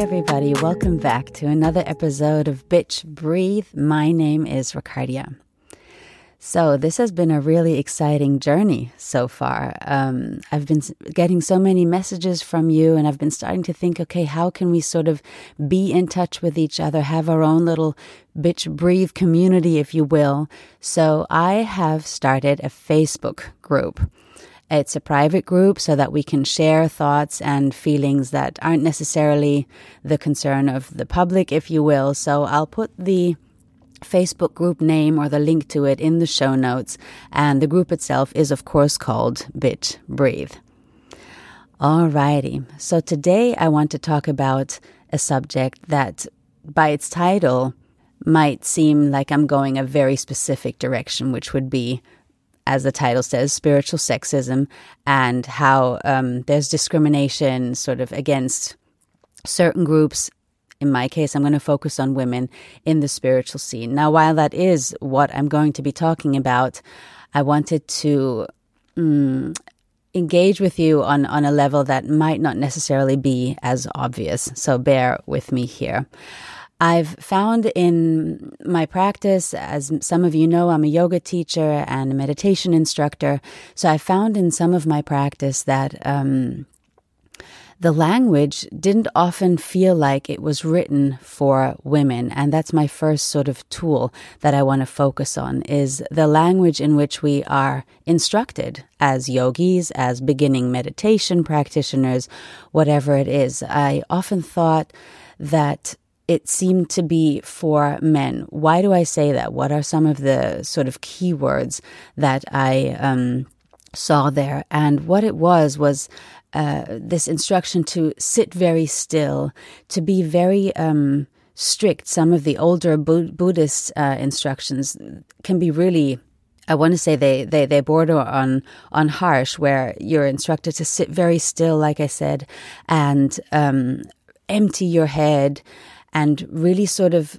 everybody. Welcome back to another episode of Bitch Breathe. My name is Ricardia. So, this has been a really exciting journey so far. Um, I've been getting so many messages from you, and I've been starting to think okay, how can we sort of be in touch with each other, have our own little bitch breathe community, if you will? So, I have started a Facebook group. It's a private group so that we can share thoughts and feelings that aren't necessarily the concern of the public, if you will. So I'll put the Facebook group name or the link to it in the show notes. And the group itself is, of course, called Bitch Breathe. Alrighty. So today I want to talk about a subject that, by its title, might seem like I'm going a very specific direction, which would be as the title says, spiritual sexism, and how um, there's discrimination sort of against certain groups. In my case, I'm going to focus on women in the spiritual scene. Now, while that is what I'm going to be talking about, I wanted to mm, engage with you on, on a level that might not necessarily be as obvious. So bear with me here. I've found in my practice, as some of you know, I'm a yoga teacher and a meditation instructor. So I found in some of my practice that um, the language didn't often feel like it was written for women. And that's my first sort of tool that I want to focus on is the language in which we are instructed as yogis, as beginning meditation practitioners, whatever it is. I often thought that it seemed to be for men. Why do I say that? What are some of the sort of keywords that I um, saw there? And what it was was uh, this instruction to sit very still, to be very um, strict. Some of the older Bu- Buddhist uh, instructions can be really I want to say they, they, they border on, on harsh, where you're instructed to sit very still, like I said, and um, empty your head and really sort of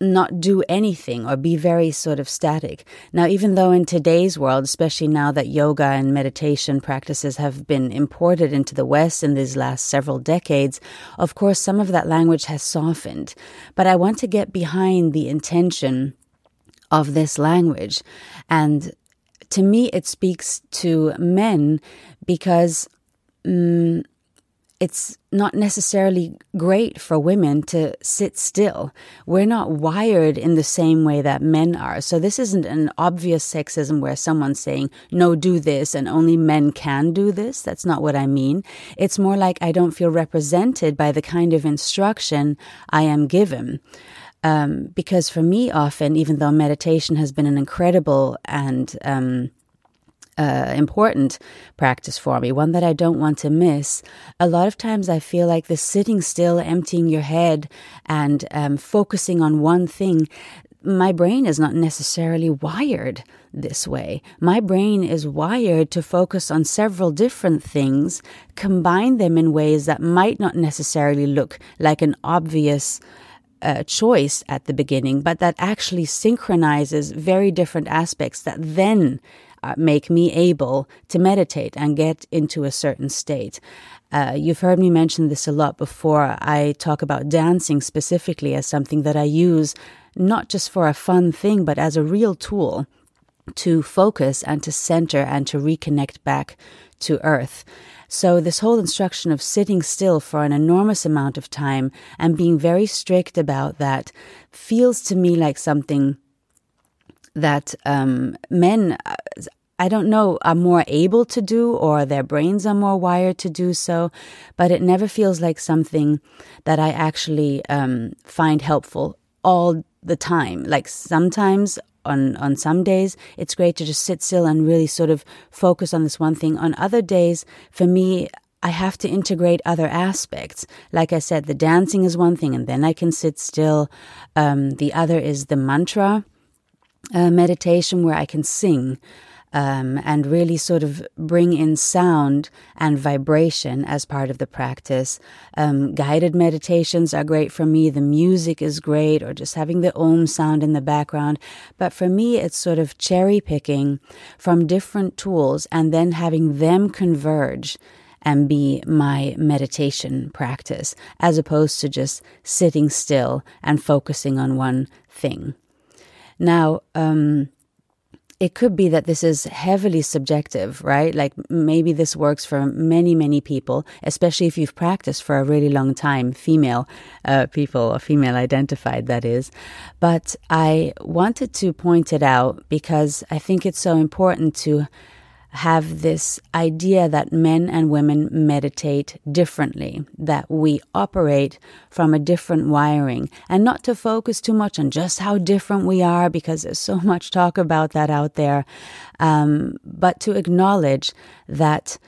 not do anything or be very sort of static. Now, even though in today's world, especially now that yoga and meditation practices have been imported into the West in these last several decades, of course, some of that language has softened. But I want to get behind the intention of this language. And to me, it speaks to men because. Um, it's not necessarily great for women to sit still. We're not wired in the same way that men are. So this isn't an obvious sexism where someone's saying, no, do this and only men can do this. That's not what I mean. It's more like I don't feel represented by the kind of instruction I am given. Um, because for me, often, even though meditation has been an incredible and um, uh, important practice for me, one that I don't want to miss. A lot of times I feel like the sitting still, emptying your head, and um, focusing on one thing. My brain is not necessarily wired this way. My brain is wired to focus on several different things, combine them in ways that might not necessarily look like an obvious uh, choice at the beginning, but that actually synchronizes very different aspects that then make me able to meditate and get into a certain state. Uh, you've heard me mention this a lot before. I talk about dancing specifically as something that I use not just for a fun thing, but as a real tool to focus and to center and to reconnect back to earth. So, this whole instruction of sitting still for an enormous amount of time and being very strict about that feels to me like something that um, men, uh, I don't know, are more able to do or their brains are more wired to do so, but it never feels like something that I actually um, find helpful all the time. Like sometimes on on some days it's great to just sit still and really sort of focus on this one thing. On other days, for me, I have to integrate other aspects. Like I said, the dancing is one thing, and then I can sit still. Um, the other is the mantra uh, meditation where I can sing um, and really sort of bring in sound and vibration as part of the practice. Um, guided meditations are great for me. The music is great, or just having the om sound in the background. But for me, it's sort of cherry picking from different tools and then having them converge and be my meditation practice, as opposed to just sitting still and focusing on one thing. Now, um, it could be that this is heavily subjective, right? Like maybe this works for many, many people, especially if you've practiced for a really long time, female uh, people or female identified, that is. But I wanted to point it out because I think it's so important to have this idea that men and women meditate differently, that we operate from a different wiring, and not to focus too much on just how different we are, because there's so much talk about that out there, um, but to acknowledge that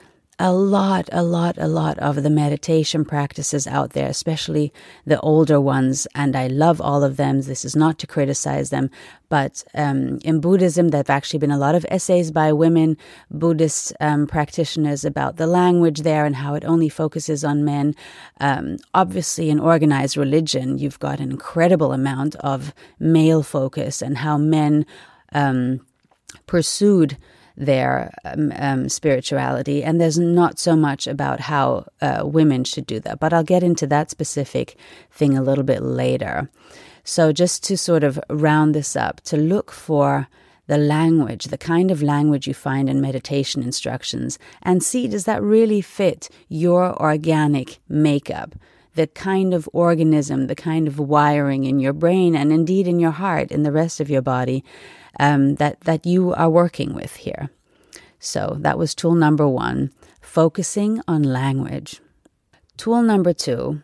a lot, a lot, a lot of the meditation practices out there, especially the older ones, and I love all of them. This is not to criticize them, but um, in Buddhism, there have actually been a lot of essays by women Buddhist um, practitioners about the language there and how it only focuses on men. Um, obviously, in organized religion, you've got an incredible amount of male focus and how men um, pursued their um, um, spirituality. And there's not so much about how uh, women should do that. But I'll get into that specific thing a little bit later. So, just to sort of round this up, to look for the language, the kind of language you find in meditation instructions, and see does that really fit your organic makeup? The kind of organism, the kind of wiring in your brain, and indeed in your heart, in the rest of your body um, that, that you are working with here. So that was tool number one, focusing on language. Tool number two,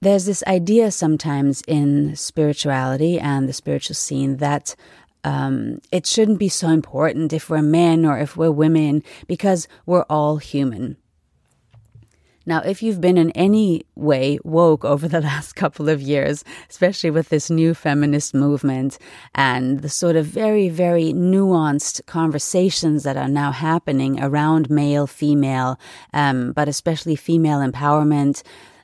there's this idea sometimes in spirituality and the spiritual scene that um, it shouldn't be so important if we're men or if we're women because we're all human. Now, if you've been in any way woke over the last couple of years, especially with this new feminist movement and the sort of very, very nuanced conversations that are now happening around male, female, um, but especially female empowerment,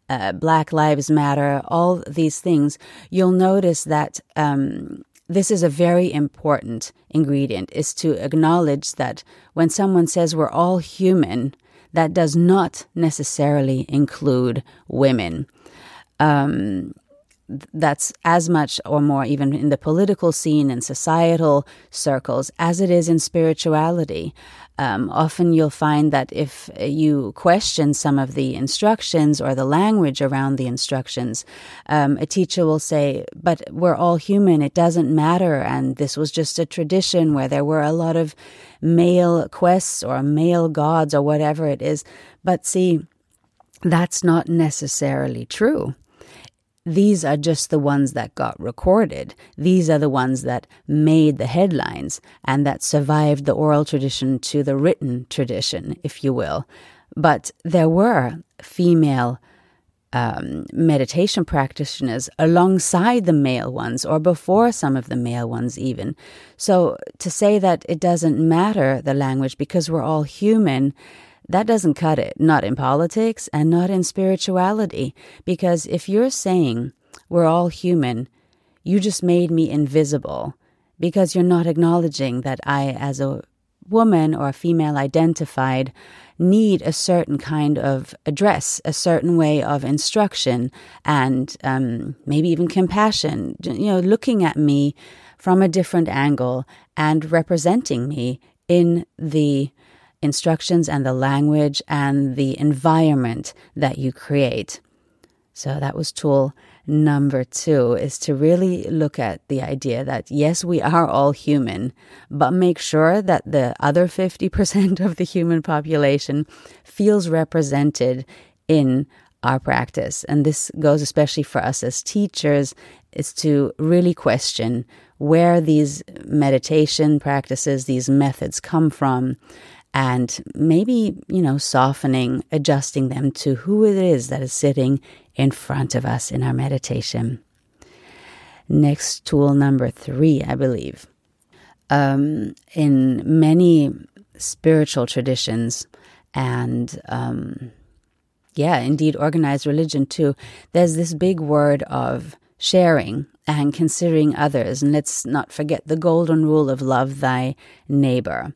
uh, Black Lives Matter, all these things, you'll notice that um, this is a very important ingredient is to acknowledge that when someone says we're all human, that does not necessarily include women. Um, that's as much or more even in the political scene and societal circles as it is in spirituality. Um, often you'll find that if you question some of the instructions or the language around the instructions, um, a teacher will say, But we're all human, it doesn't matter. And this was just a tradition where there were a lot of male quests or male gods or whatever it is. But see, that's not necessarily true these are just the ones that got recorded. These are the ones that made the headlines and that survived the oral tradition to the written tradition, if you will. But there were female um, meditation practitioners alongside the male ones or before some of the male ones, even. So to say that it doesn't matter the language because we're all human that doesn't cut it, not in politics and not in spirituality. Because if you're saying we're all human, you just made me invisible because you're not acknowledging that I, as a woman or a female identified, need a certain kind of address, a certain way of instruction, and um, maybe even compassion. You know, looking at me from a different angle and representing me in the instructions and the language and the environment that you create. So that was tool number two is to really look at the idea that yes, we are all human, but make sure that the other 50% of the human population feels represented in our practice. And this goes especially for us as teachers, is to really question where these meditation practices, these methods come from, and maybe, you know, softening, adjusting them to who it is that is sitting in front of us in our meditation. Next, tool number three, I believe. Um, in many spiritual traditions, and um, yeah, indeed, organized religion too, there's this big word of sharing and considering others. And let's not forget the golden rule of love thy neighbor.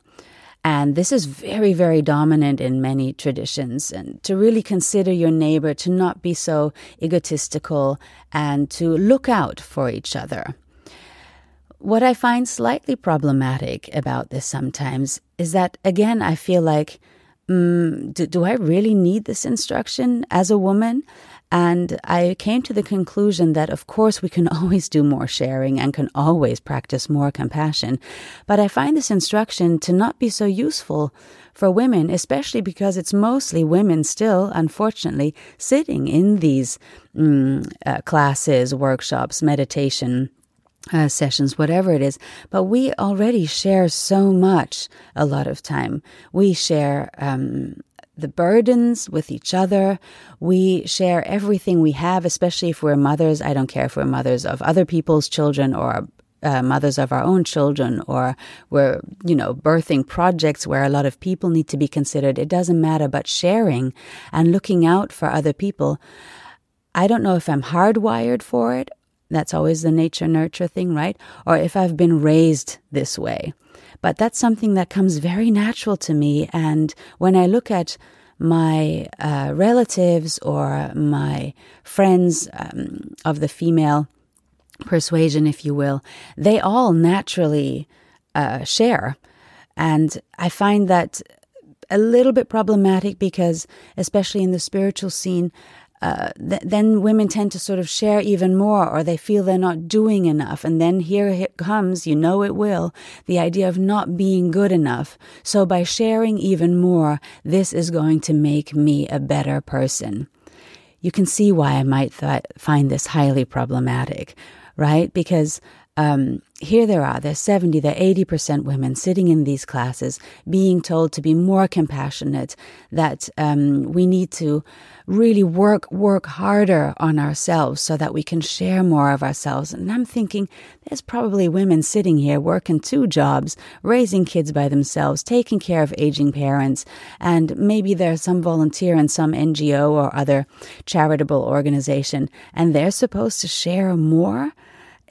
And this is very, very dominant in many traditions. And to really consider your neighbor, to not be so egotistical, and to look out for each other. What I find slightly problematic about this sometimes is that, again, I feel like, um, do, do I really need this instruction as a woman? And I came to the conclusion that, of course, we can always do more sharing and can always practice more compassion. But I find this instruction to not be so useful for women, especially because it's mostly women still, unfortunately, sitting in these um, uh, classes, workshops, meditation uh, sessions, whatever it is. But we already share so much a lot of time. We share um, the burdens with each other. We share everything we have, especially if we're mothers. I don't care if we're mothers of other people's children or uh, mothers of our own children or we're, you know, birthing projects where a lot of people need to be considered. It doesn't matter, but sharing and looking out for other people. I don't know if I'm hardwired for it that's always the nature nurture thing, right? Or if I've been raised this way. But that's something that comes very natural to me. And when I look at my uh, relatives or my friends um, of the female persuasion, if you will, they all naturally uh, share. And I find that a little bit problematic because, especially in the spiritual scene, uh, th- then women tend to sort of share even more, or they feel they're not doing enough. And then here it comes, you know it will, the idea of not being good enough. So by sharing even more, this is going to make me a better person. You can see why I might th- find this highly problematic, right? Because um, here there are, there's 70, there 80% women sitting in these classes being told to be more compassionate, that um, we need to really work, work harder on ourselves so that we can share more of ourselves. And I'm thinking there's probably women sitting here working two jobs, raising kids by themselves, taking care of aging parents, and maybe there's some volunteer in some NGO or other charitable organization, and they're supposed to share more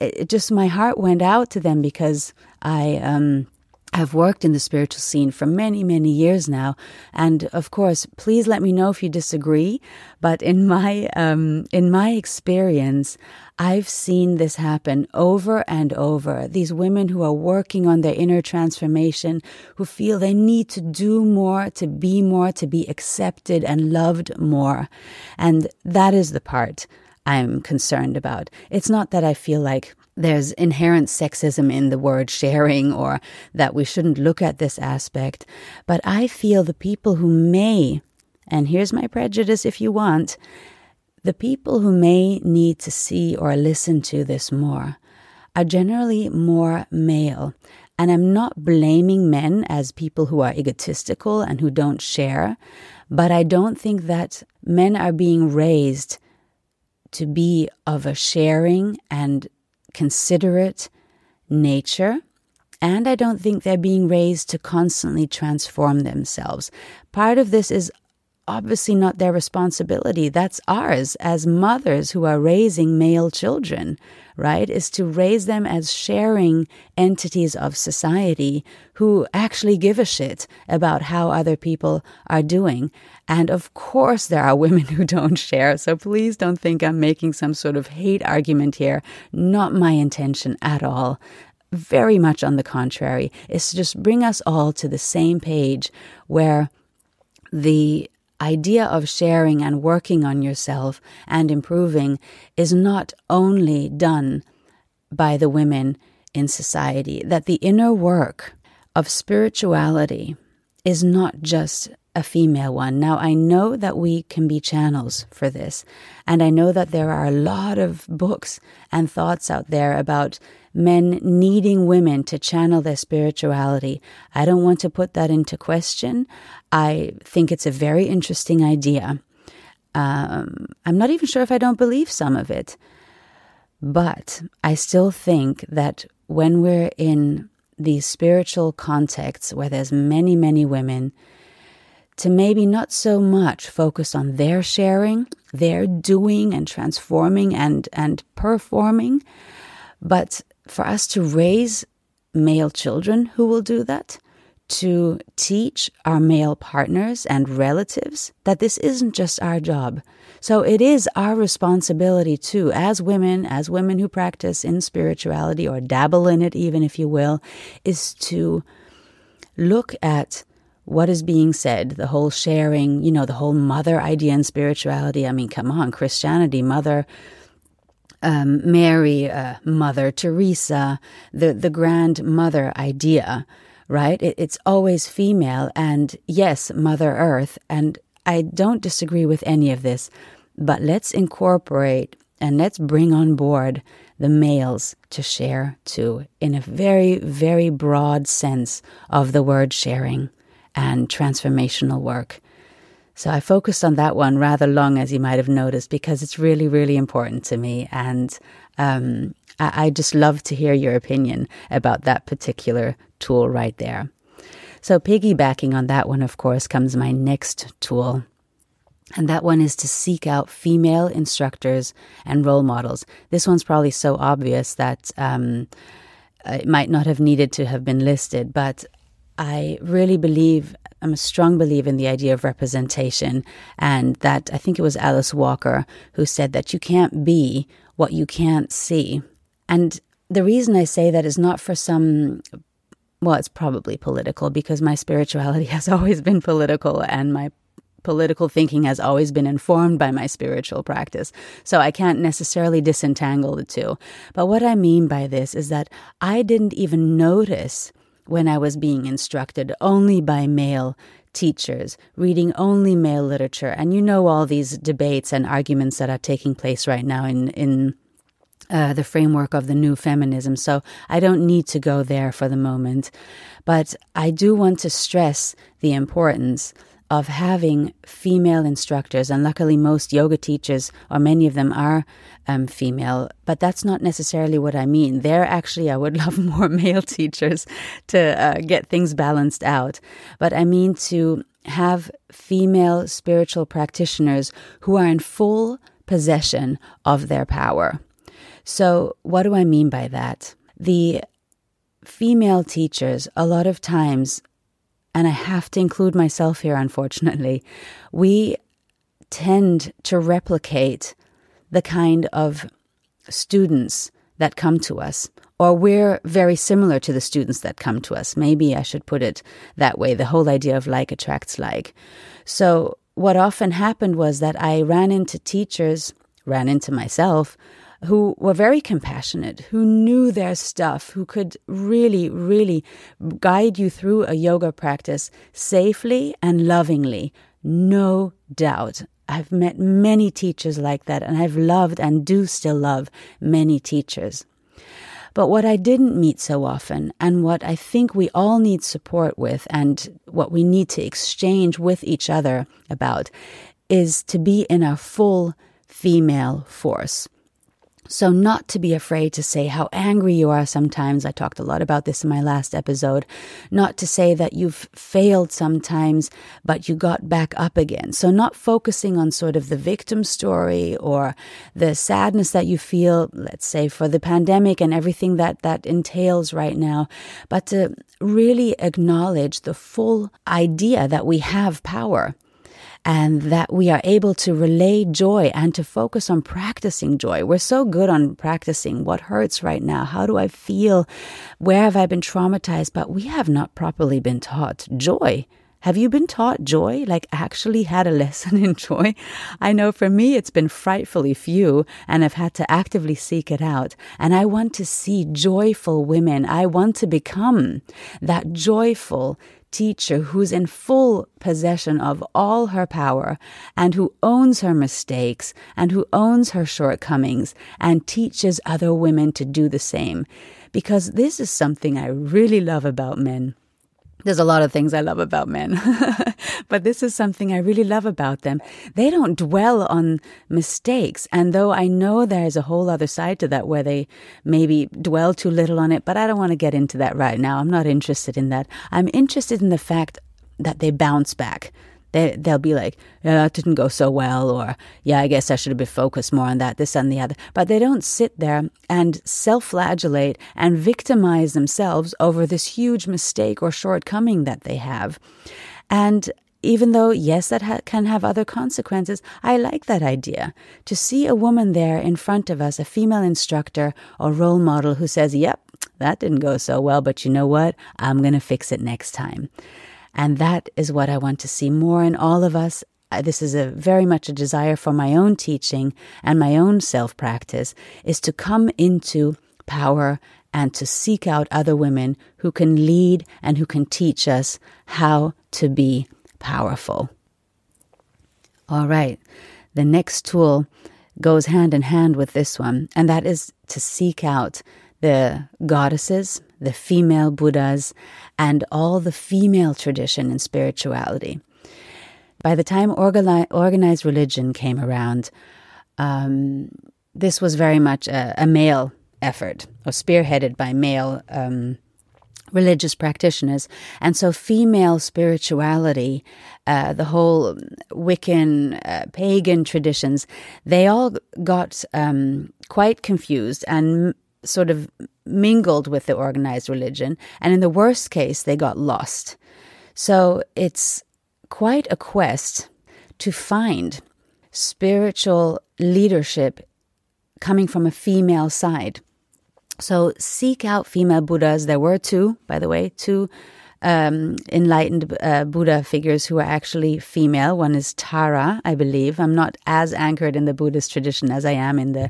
it, just my heart went out to them because I um, have worked in the spiritual scene for many, many years now. And of course, please let me know if you disagree. But in my um, in my experience, I've seen this happen over and over. These women who are working on their inner transformation, who feel they need to do more, to be more, to be accepted and loved more. And that is the part I'm concerned about. It's not that I feel like there's inherent sexism in the word sharing or that we shouldn't look at this aspect, but I feel the people who may, and here's my prejudice if you want, the people who may need to see or listen to this more are generally more male. And I'm not blaming men as people who are egotistical and who don't share, but I don't think that men are being raised to be of a sharing and considerate nature. And I don't think they're being raised to constantly transform themselves. Part of this is obviously not their responsibility. That's ours as mothers who are raising male children, right? Is to raise them as sharing entities of society who actually give a shit about how other people are doing. And of course, there are women who don't share. So please don't think I'm making some sort of hate argument here. Not my intention at all very much on the contrary, is to just bring us all to the same page where the idea of sharing and working on yourself and improving is not only done by the women in society, that the inner work of spirituality is not just a female one. Now, I know that we can be channels for this, and I know that there are a lot of books and thoughts out there about men needing women to channel their spirituality. I don't want to put that into question. I think it's a very interesting idea. Um, I'm not even sure if I don't believe some of it, but I still think that when we're in these spiritual contexts where there's many, many women, to maybe not so much focus on their sharing, their doing and transforming and, and performing, but for us to raise male children who will do that, to teach our male partners and relatives that this isn't just our job. So it is our responsibility too, as women, as women who practice in spirituality or dabble in it, even if you will, is to look at what is being said, the whole sharing, you know, the whole mother idea in spirituality. I mean, come on, Christianity, mother, um, Mary, uh, Mother Teresa, the the grandmother idea, right? It, it's always female, and yes, Mother Earth. And I don't disagree with any of this, but let's incorporate and let's bring on board the males to share too, in a very, very broad sense of the word sharing and transformational work. So I focused on that one rather long, as you might have noticed, because it's really, really important to me. And um, I, I just love to hear your opinion about that particular tool right there. So, piggybacking on that one, of course, comes my next tool. And that one is to seek out female instructors and role models. This one's probably so obvious that um, it might not have needed to have been listed, but I really believe, I'm a strong believer in the idea of representation, and that I think it was Alice Walker who said that you can't be what you can't see. And the reason I say that is not for some well, it's probably political because my spirituality has always been political and my political thinking has always been informed by my spiritual practice. So I can't necessarily disentangle the two. But what I mean by this is that I didn't even notice when I was being instructed only by male teachers, reading only male literature. And you know all these debates and arguments that are taking place right now in, in uh, the framework of the new feminism. So I don't need to go there for the moment. But I do want to stress the importance of having female instructors, and luckily most yoga teachers, or many of them, are um, female. But that's not necessarily what I mean. There, actually, I would love more male teachers to uh, get things balanced out. But I mean to have female spiritual practitioners who are in full possession of their power. So, what do I mean by that? The female teachers, a lot of times, and I have to include myself here, unfortunately, we tend to replicate the kind of students that come to us, or we're very similar to the students that come to us. Maybe I should put it that way the whole idea of like attracts like. So, what often happened was that I ran into teachers, ran into myself, who were very compassionate, who knew their stuff, who could really, really guide you through a yoga practice safely and lovingly. No doubt. I've met many teachers like that, and I've loved and do still love many teachers. But what I didn't meet so often, and what I think we all need support with, and what we need to exchange with each other about, is to be in a full female force. So, not to be afraid to say how angry you are sometimes. I talked a lot about this in my last episode. Not to say that you've failed sometimes, but you got back up again. So, not focusing on sort of the victim story or the sadness that you feel, let's say, for the pandemic and everything that that entails right now, but to really acknowledge the full idea that we have power and that we are able to relay joy and to focus on practicing joy. We're so good on practicing what hurts right now. How do I feel? Where have I been traumatized? But we have not properly been taught joy. Have you been taught joy? Like actually had a lesson in joy? I know for me it's been frightfully few and I've had to actively seek it out. And I want to see joyful women. I want to become that joyful, teacher who's in full possession of all her power and who owns her mistakes and who owns her shortcomings and teaches other women to do the same. Because this is something I really love about men. There's a lot of things I love about men, but this is something I really love about them. They don't dwell on mistakes. And though I know there's a whole other side to that where they maybe dwell too little on it, but I don't want to get into that right now. I'm not interested in that. I'm interested in the fact that they bounce back. They they'll be like, yeah, that didn't go so well, or yeah, I guess I should have been focused more on that, this and the other. But they don't sit there and self-flagellate and victimize themselves over this huge mistake or shortcoming that they have. And even though, yes, that ha- can have other consequences, I like that idea. To see a woman there in front of us, a female instructor or role model who says, Yep, that didn't go so well, but you know what? I'm going to fix it next time. And that is what I want to see more in all of us. Uh, this is a very much a desire for my own teaching and my own self practice is to come into power and to seek out other women who can lead and who can teach us how to be powerful. All right, the next tool goes hand in hand with this one, and that is to seek out the goddesses, the female Buddhas, and all the female tradition in spirituality. By the time organi- organized religion came around, um, this was very much a, a, male effort, or spearheaded by male um, religious practitioners. And so, female spirituality, uh, the whole Wiccan, uh, pagan traditions, they all got um, quite confused and sort of mingled with the organized religion. And in the worst case, they got lost. So, it's quite a quest to find spiritual leadership coming from a female side. So seek out female Buddhas. There were two, by the way, two um, enlightened uh, Buddha figures who are actually female. One is Tara, I believe. I'm not as anchored in the Buddhist tradition as I am in the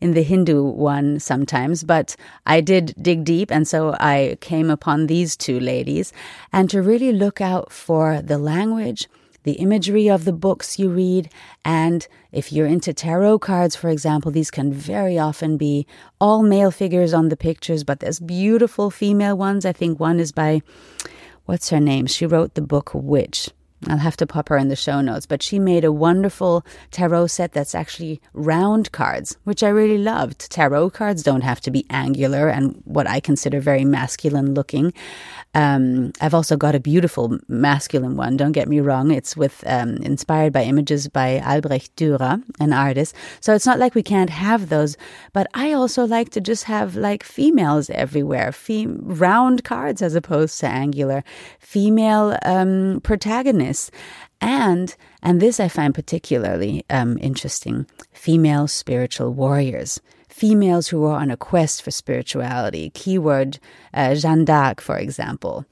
in the Hindu one sometimes, but I did dig deep, and so I came upon these two ladies, and to really look out for the language the imagery of the books you read, and if you're into tarot cards, for example, these can very often be all male figures on the pictures, but there's beautiful female ones. I think one is by, what's her name? She wrote the book Witch. I'll have to pop her in the show notes, but she made a wonderful tarot set that's actually round cards, which I really loved. Tarot cards don't have to be angular and what I consider very masculine looking. Um, I've also got a beautiful masculine one. Don't get me wrong; it's with um, inspired by images by Albrecht Dürer, an artist. So it's not like we can't have those. But I also like to just have like females everywhere, fem- round cards as opposed to angular, female um, protagonists, and and this I find particularly um, interesting: female spiritual warriors females who are on a quest for spirituality. Keyword uh, Jeanne d'Arc, for example.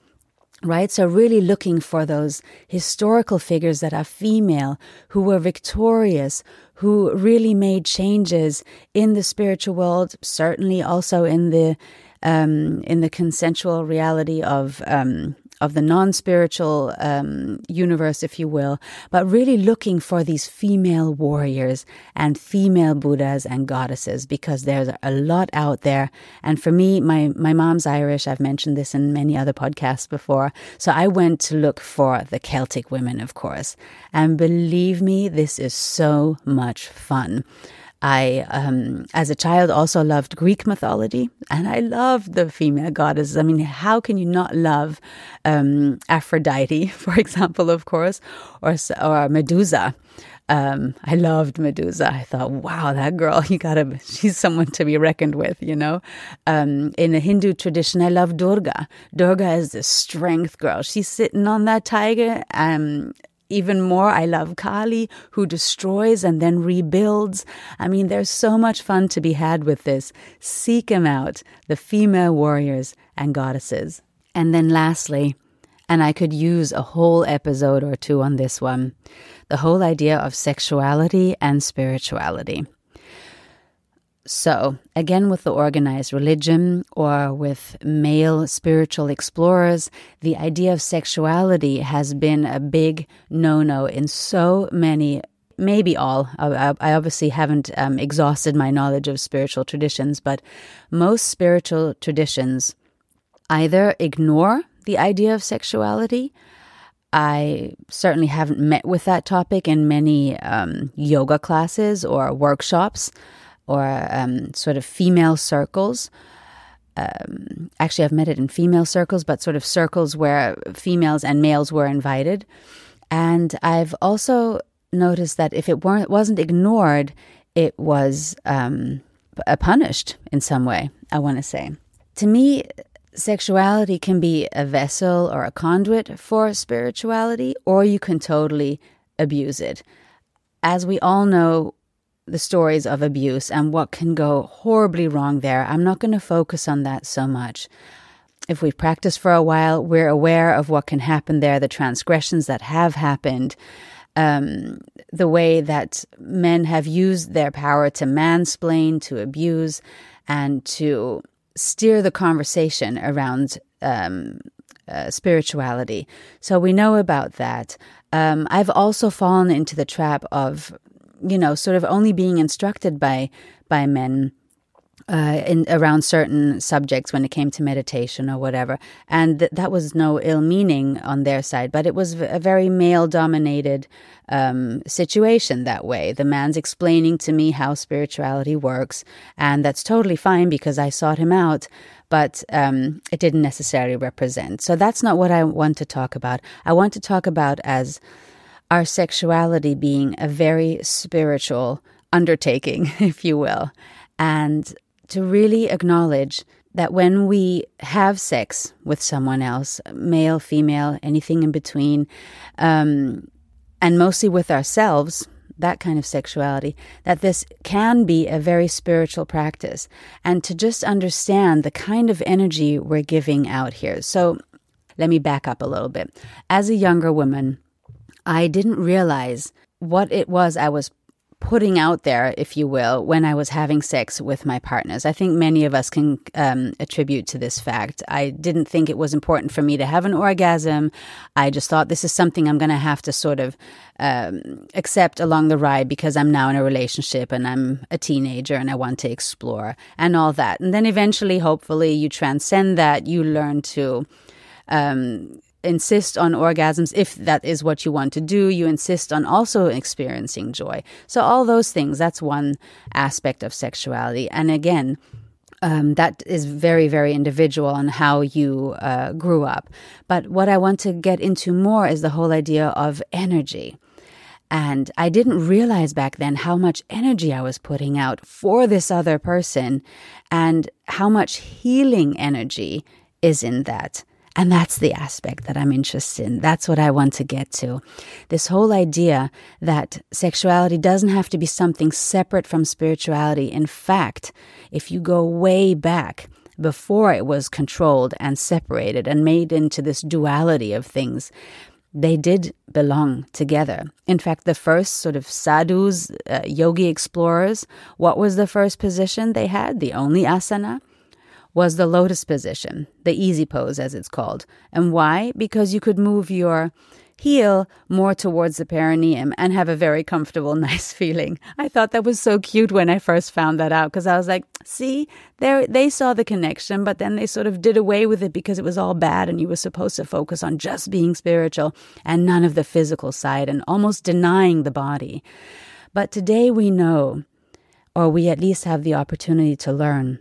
Right? So, really looking for those historical figures that are female, who were victorious, who really made changes in the spiritual world, certainly also in the um, in the consensual reality of um, of the non spiritual um, universe, if you will, but really looking for these female warriors and female Buddhas and goddesses because there's a lot out there. And for me, my, my mom's Irish. I've mentioned this in many other podcasts before. So I went to look for the Celtic women, of course. And believe me, this is so much fun. I, um, as a child, also loved Greek mythology, and I loved the female goddesses. I mean, how can you not love um, Aphrodite, for example, of course, or or Medusa? Um, I loved Medusa. I thought, wow, that girl, you gotta, she's someone to be reckoned with, you know. Um, in a Hindu tradition, I love Durga. Durga is the strength girl. She's sitting on that tiger, um, even more, I love Kali, who destroys and then rebuilds. I mean, there's so much fun to be had with this. Seek him out, the female warriors and goddesses. And then lastly, and I could use a whole episode or two on this one the whole idea of sexuality and spirituality. So, again, with the organized religion or with male spiritual explorers, the idea of sexuality has been a big no no in so many maybe all. I, obviously haven't um, exhausted my knowledge of spiritual traditions, but most spiritual traditions either ignore the idea of sexuality. I certainly haven't met with that topic in many um, yoga classes or workshops or um, sort of female circles. Um, actually, I've met it in female circles, but sort of circles where females and males were invited. And I've also noticed that if it weren't wasn't ignored, it was um, punished in some way. I want to say, to me, sexuality can be a vessel or a conduit for spirituality, or you can totally abuse it. As we all know, the stories of abuse and what can go horribly wrong there, I'm not going to focus on that so much. If we've practiced for a while, we're aware of what can happen there, the transgressions that have happened, um, the way that men have used their power to mansplain, to abuse, and to steer the conversation around um, uh, spirituality. So we know about that. Um, I've also fallen into the trap of, you know, sort of only being instructed by by men uh, in around certain subjects when it came to meditation or whatever, and th- that was no ill meaning on their side, but it was a very male dominated um, situation that way. The man's explaining to me how spirituality works, and that's totally fine because I sought him out, but um, it didn't necessarily represent. So that's not what I want to talk about. I want to talk about as our sexuality being a very spiritual undertaking, if you will. And to really acknowledge that when we have sex with someone else, male, female, anything in between, um, and mostly with ourselves, that kind of sexuality, that this can be a very spiritual practice, and to just understand the kind of energy we're giving out here. So, let me back up a little bit. As a younger woman, I didn't realize what it was I was putting out there, if you will, when I was having sex with my partners. I think many of us can um, attribute to this fact. I didn't think it was important for me to have an orgasm. I just thought this is something I'm going to have to sort of um, accept along the ride because I'm now in a relationship and I'm a teenager and I want to explore and all that. And then eventually, hopefully, you transcend that. You learn to. Um, insist on orgasms if that is what you want to do. You insist on also experiencing joy. So, all those things, that's one aspect of sexuality. And again, um, that is very, very individual on how you uh, grew up. But what I want to get into more is the whole idea of energy. And I didn't realize back then how much energy I was putting out for this other person and how much healing energy is in that. And that's the aspect that I'm interested in. That's what I want to get to. This whole idea that sexuality doesn't have to be something separate from spirituality. In fact, if you go way back, before it was controlled and separated and made into this duality of things, they did belong together. In fact, the first sort of sadhus, uh, yogi explorers, what was the first position they had? The only asana? Was the lotus position, the easy pose as it's called. And why? Because you could move your heel more towards the perineum and have a very comfortable, nice feeling. I thought that was so cute when I first found that out because I was like, see, they they saw the connection, but then they sort of did away with it because it was all bad and you were supposed to focus on just being spiritual and none of the physical side and almost denying the body. But today we know, or we at least have the opportunity to learn,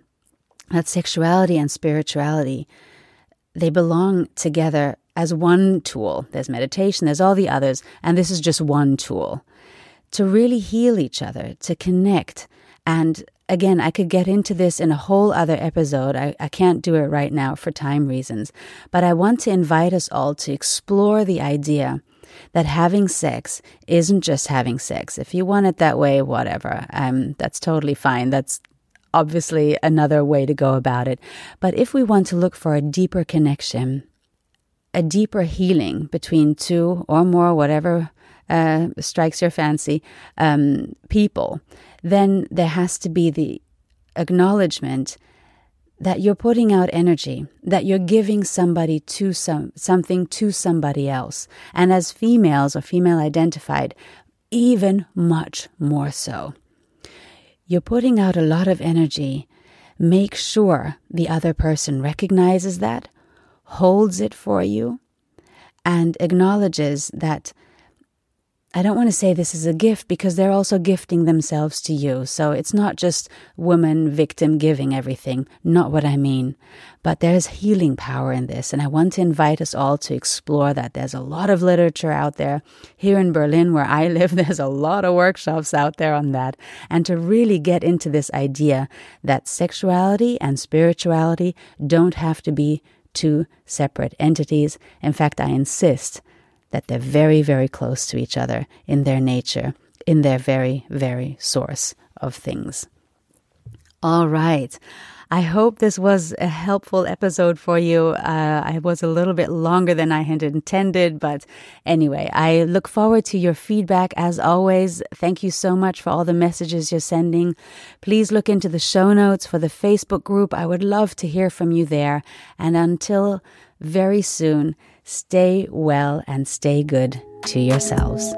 that sexuality and spirituality they belong together as one tool. There's meditation, there's all the others, and this is just one tool to really heal each other, to connect. And again, I could get into this in a whole other episode. I, I can't do it right now for time reasons, but I want to invite us all to explore the idea that having sex isn't just having sex. If you want it that way, whatever. Um, that's totally fine. That's obviously another way to go about it. But if we want to look for a deeper connection, a deeper healing between two or more, whatever uh, strikes your fancy, um, people, then there has to be the acknowledgement that you're putting out energy, that you're giving somebody to some something to somebody else, and as females or female identified, even much more so. You're putting out a lot of energy. Make sure the other person recognizes that, holds it for you, and acknowledges that I don't want to say this is a gift because they're also gifting themselves to you. So it's not just woman, victim giving everything, not what I mean. But there's healing power in this. And I want to invite us all to explore that. There's a lot of literature out there. Here in Berlin, where I live, there's a lot of workshops out there on that. And to really get into this idea that sexuality and spirituality don't have to be two separate entities. In fact, I insist that they're very, very close to each other in their nature, in their very, very source of things. All right. I hope this was a helpful episode for you. Uh, I was a little bit longer than I had intended, but anyway, I look forward to your feedback as always. Thank you so much for all the messages you're sending. Please look into the show notes for the Facebook group. I would love to hear from you there. And until very soon, Stay well and stay good to yourselves.